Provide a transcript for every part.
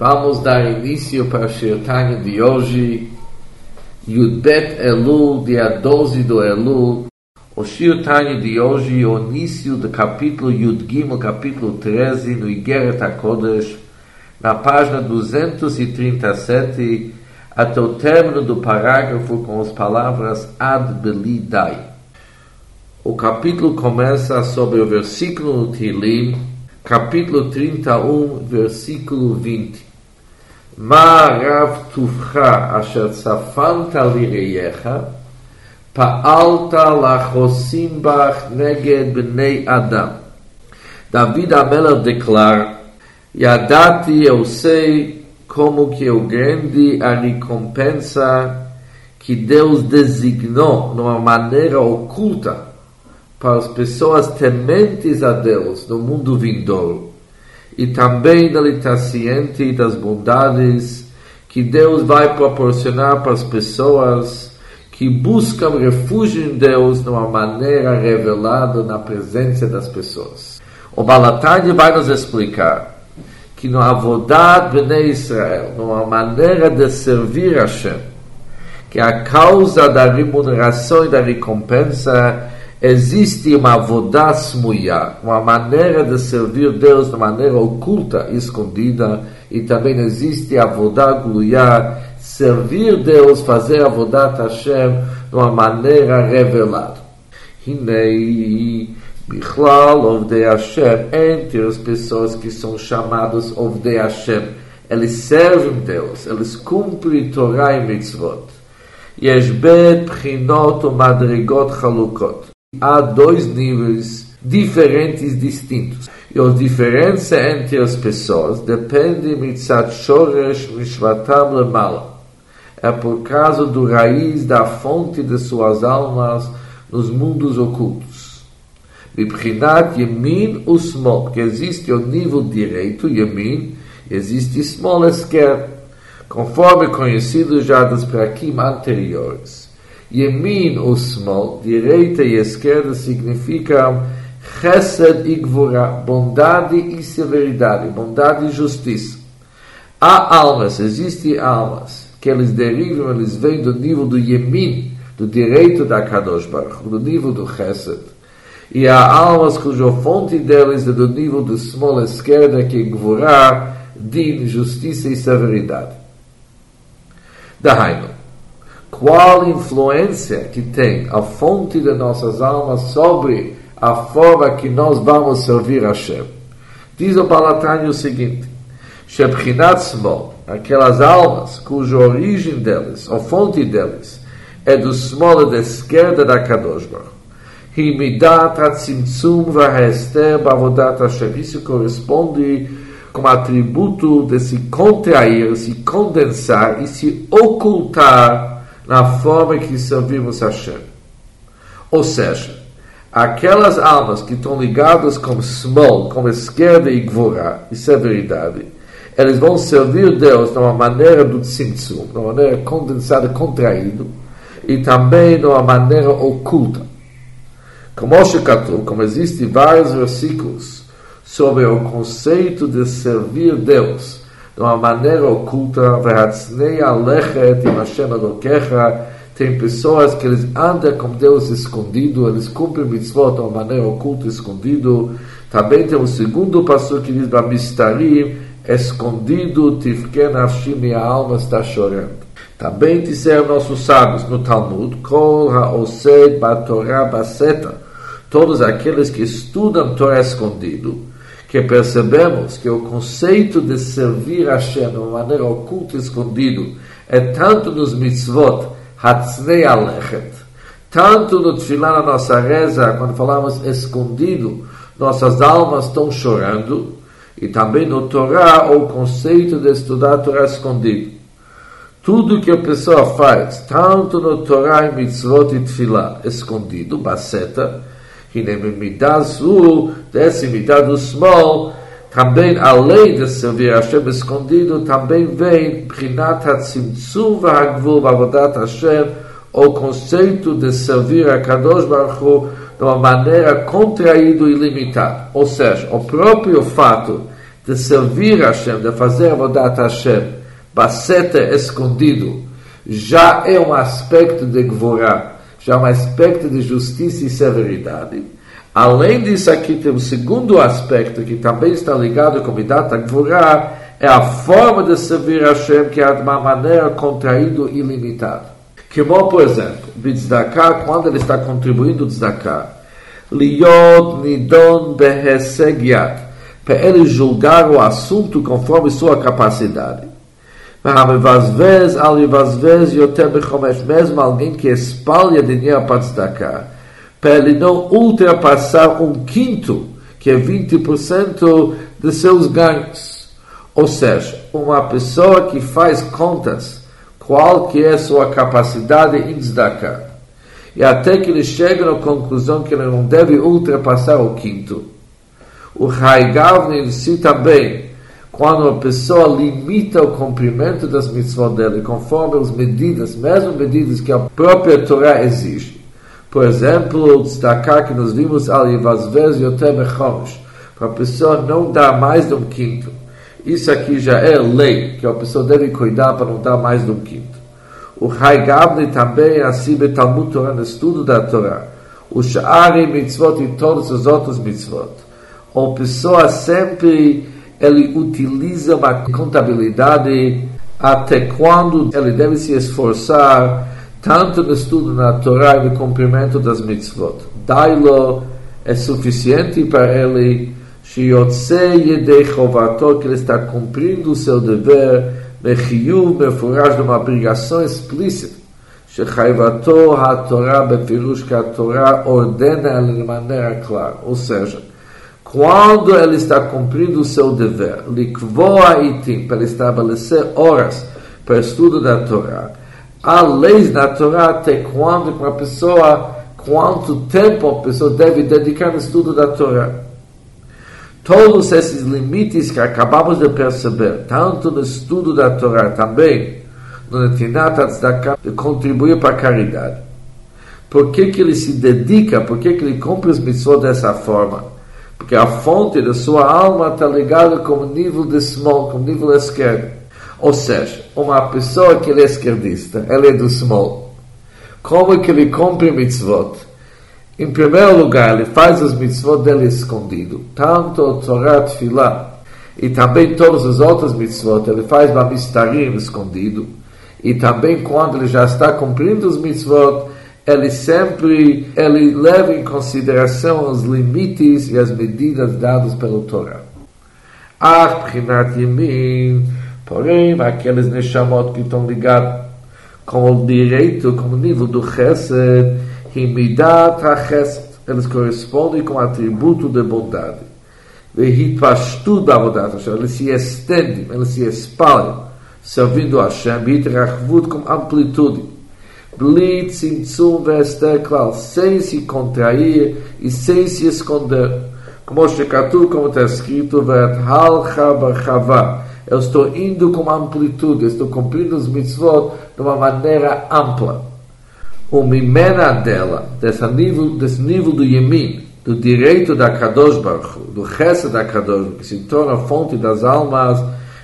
Vamos dar início para a Shirtanya de hoje, Yudbet Elul, dia 12 do Elul. O Shirtanya de hoje, o início do capítulo Yud Gimel, capítulo 13, no Igeret HaKodesh, na página 237, até o término do parágrafo com as palavras Ad Belidai. O capítulo começa sobre o versículo no Tilim, capítulo 31, versículo 20. מה רב טובך אשר צפנת לראייך, פעלת לחוסים בך נגד בני אדם. David Amelach declara, Yadati eu sei como que é o grande a recompensa que Deus designou de uma maneira oculta para as pessoas tementes a Deus no mundo vindouro e também ele está ciente das bondades que Deus vai proporcionar para as pessoas que buscam refúgio em Deus de uma maneira revelada na presença das pessoas. O Balatani vai nos explicar que no Avodat Bnei Israel, numa maneira de servir a Hashem, que a causa da remuneração e da recompensa existe uma avodas muia, uma maneira de servir Deus de maneira oculta, escondida, e também existe a avodah gluia, servir Deus, fazer avodat Hashem de uma maneira revelada. Hinei, Bichlal, Ovdei Hashem, entre as pessoas que são chamadas Ovdei Hashem, eles servem Deus, eles cumprem Torah e Mitzvot. יש בית בחינות ומדרגות חלוקות há dois níveis diferentes, distintos. E a diferença entre as pessoas depende mitzat shoresh mishvatam lemala. É por causa do raiz da fonte de suas almas nos mundos ocultos. Mibrinat yemin usmol, porque existe o nível direito, yemin, existe smol esquerdo, conforme conhecido já dos prakim anteriores. Yemin ou small, direita e esquerda, significam chesed e gvura, bondade e severidade, bondade e justiça. Há almas, existem almas, que eles derivam, eles vêm do nível do Yemin, do direito da Kadosh Baruch, do nível do chesed. E há almas cuja fonte deles é do nível do small esquerda, que é gvura, din, justiça e severidade. Dahainu qual influência que tem a fonte de nossas almas sobre a forma que nós vamos servir a Hashem. Diz o Balatani o seguinte: Shebchinat Smol, aquelas almas cuja origem deles, a fonte deles, é do Smol da esquerda da Kadosh Baruch. Isso corresponde como atributo de se contrair, se condensar e se ocultar na forma que servimos a Hashem. Ou seja, aquelas almas que estão ligadas com small, com esquerda e gvura, e severidade, eles vão servir Deus de uma maneira do tzimtzum, de uma maneira condensada, contraída, e também de uma maneira oculta. Como Shekatu, como existem vários versículos sobre o conceito de servir Deus, de uma maneira oculta, tem pessoas que eles andam com Deus escondido, eles cumprem mitzvot de uma maneira oculta, escondido. Também tem um segundo passo que diz, Bamistarim, escondido, tifken afshim, minha alma está chorando. Também disseram nossos sábios no Talmud, Kol ha'osed ba'torah ba'seta, todos aqueles que estudam Torah escondido, que percebemos que o conceito de servir a Hashem de uma maneira oculta e escondido é tanto nos mitzvot, hatznei alechet, tanto no tefilá na nossa reza, quando falamos escondido, nossas almas estão chorando, e também no Torá, o conceito de estudar a Torá escondido. Tudo que a pessoa faz, tanto no Torá e mitzvot e tefilá, escondido, baceta, Hine azul, zu, desce midah do small, também além de servir Hashem escondido, também vem Prinat HaTzimtzum VaHagvul VaVodat Hashem, o conceito de servir a Kadosh Baruch Hu de uma maneira contraída e limitada. Ou seja, o próprio fato de servir Hashem, de fazer a Vodat Hashem, Baceta escondido, já é um aspecto de Gvorah já um aspecto de justiça e severidade. Além disso, aqui tem um segundo aspecto que também está ligado com Midat Gvorá, é a forma de servir Hashem que é de uma maneira contraído e limitada. Como, por exemplo, Tzedakah, quando ele está contribuindo Tzedakah, Liod Nidon Behesegiat, para ele julgar o assunto conforme sua capacidade. Vez, ali vez, mesmo alguém que espalha dinheiro para destacar, para ele não ultrapassar um quinto, que é 20% de seus ganhos. Ou seja, uma pessoa que faz contas, qual que é sua capacidade em destacar, e até que ele chega na conclusão que ele não deve ultrapassar o quinto. O Haigavni si também quando a pessoa limita o cumprimento das mitzvot dele conforme as medidas, mesmo medidas que a própria Torá exige. Por exemplo, destacar que nós vimos ali Vazvez Yotem Echosh, para a pessoa não dar mais de um quinto. Isso aqui já é lei, que a pessoa deve cuidar para não dar mais de um quinto. O Haigabni também é assim Talmud Torah, no estudo da Torá. O Sha'ari Mitzvot e todos os outros mitzvot. A pessoa sempre ele utiliza uma contabilidade até quando ele deve se esforçar tanto no estudo na Torá e no cumprimento das mitzvot. Dailo é suficiente para ele que ele está cumprindo o seu dever mechiu, mefuraj, de uma obrigação explícita. שחייבתו התורה בפירוש que a Torá ordena ela de maneira clara. Ou seja, quando ele está cumprindo o seu dever, likvoa para estabelecer horas para o estudo da Torá, há leis na Torá até quando uma pessoa, quanto tempo a pessoa deve dedicar no estudo da Torá. Todos esses limites que acabamos de perceber, tanto no estudo da Torá, também no Netinat Tzedakah, de contribuir para a caridade. Por que, que ele se dedica, por que, que ele cumpre as missões dessa forma? Porque a fonte da sua alma está ligada com o nível de small, com o nível esquerdo. Ou seja, uma pessoa que é esquerdista, ela é do small. Como é que ele cumpre mitzvot? Em primeiro lugar, ele faz as mitzvot dele escondido. Tanto o Torah Tfilah e também todas as outras mitzvot, ele faz Bamistarim escondido. E também quando ele já está cumprindo os mitzvot, ele sempre ele leva em consideração os limites e as medidas dadas pelo Torá. Ah, Prinat Yemin, porém, aqueles Neshamot que estão ligados com o direito, com o nível do Chesed, Himidat HaChesed, eles correspondem com o atributo de bondade. Vehitpashtu da eles se estendem, eles se espalham, servindo a Hashem, Hitrachvut com amplitude. Bli tzimtzum klal, sem se contrair e sem se esconder. Como Shekatu, como está escrito, eu estou indo com amplitude, estou cumprindo os mitzvot de uma maneira ampla. O mimena dela, desse nível, desse nível do Yemin, do direito da Kadosh Baruch, do resto da Kadosh, que se torna fonte das almas,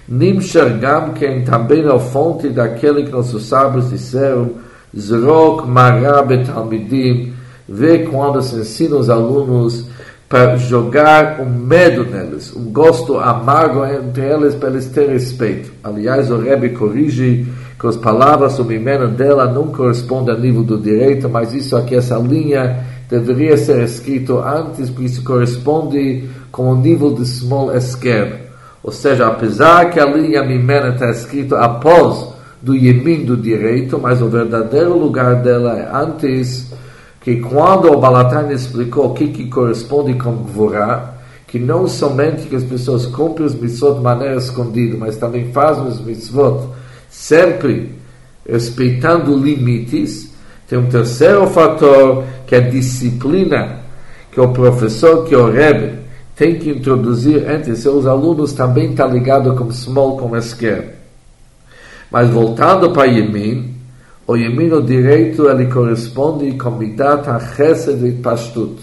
Nimsher Gam, que também é a fonte daquele que nossos sábios disseram, Zrok Mará Betalmidim, vê quando se ensina os alunos para jogar um medo neles, um gosto amargo entre eles para eles terem respeito. Aliás, o Rebbe corrige que as palavras, o mimeno dela não corresponde ao nível do direito, mas isso aqui, essa linha, deveria ser escrito antes, porque isso corresponde com o nível de small esquerdo. Ou seja, apesar que a linha mimena está escrito após do Yemin do direito, mas o verdadeiro lugar dela é antes, que quando o Balatan explicou o que, que corresponde com Gvorá, que não somente que as pessoas cumprem os mitzvot de maneira escondida, mas também fazem os mitzvot sempre respeitando limites, tem um terceiro fator que é a disciplina que o professor, que o Rebbe, tem que introduzir entre seus alunos também está ligado com small, com esquerda. Mas voltando para Yemin, o Yemin, o direito ele corresponde com Midat HaChesed e Pastut.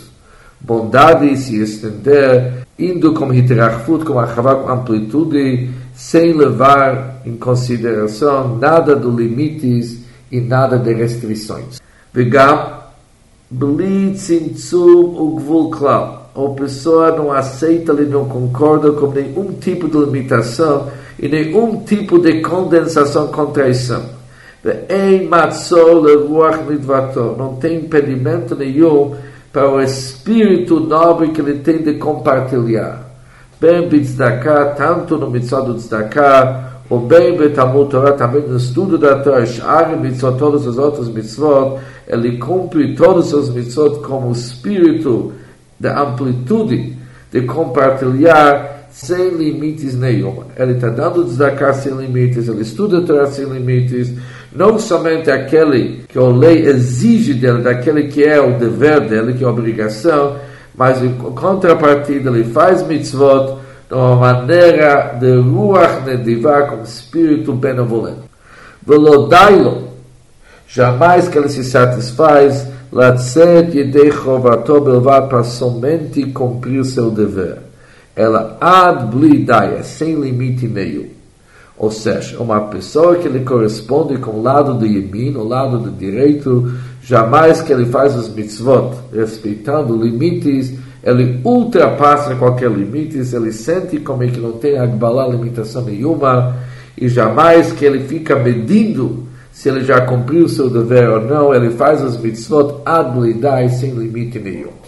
Bondade e se estender, indo com como com Achavá, com amplitude, sem levar em consideração nada de limites e nada de restrições. Vigá, blitz em Tzimtzum o Gvul Klal. A pessoa não aceita, ele não concorda com nenhum tipo de limitação e nenhum tipo de condensação, contraição. Não tem impedimento nenhum para o espírito nobre que ele tem de compartilhar. Bem Bitzdaka, tanto no mitzvah do Tzedakah, ou bem Betamut Torah, também no estudo da Torah, Shari mitzvot, todos os outros mitzvot, ele cumpre todos os mitzvot como espírito da amplitude de compartilhar sem limites nenhum. Ele está dando Tzedakah sem limites, ele estuda a Torah sem limites, não somente aquele que a lei exige dele, daquele que é o dever dele, que é a obrigação, mas em contrapartida ele faz mitzvot de uma maneira de ruach nedivá, com espírito benevolente. Velodailo, jamais que ele se satisfaz, latzet yedei chovato belvad para somente cumprir seu dever. Ela ad blidai, é sem limite nenhum. Ou seja, uma pessoa que lhe corresponde com o lado do Yemin, o lado do direito, jamais que ele faz os mitzvot respeitando limites, ele ultrapassa qualquer limite, ele sente como é que não tem agbalá limitação nenhuma, e jamais que ele fica medindo se ele já cumpriu seu dever ou não, ele faz os mitzvot ad sem limite nenhum.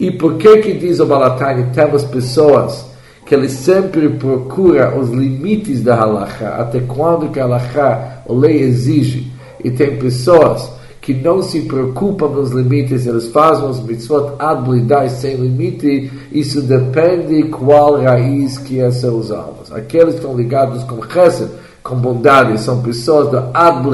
E por que que diz o Balatani, temos pessoas que ele sempre procura os limites da halacha, até quando que a halacha, a lei exige. E tem pessoas que não se preocupam nos limites, eles fazem os mitzvot ad sem limite, isso depende qual raiz que é seus almas. Aqueles que estão ligados com chesed, com bondade, são pessoas da ad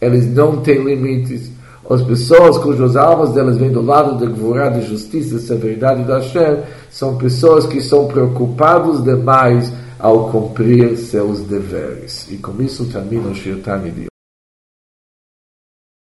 eles não têm limites. As pessoas cujas almas delas vêm do lado da Gvorá, de justiça, da severidade da Hashem, são pessoas que são preocupados demais ao cumprir seus deveres. E com isso termina o Shirtani de.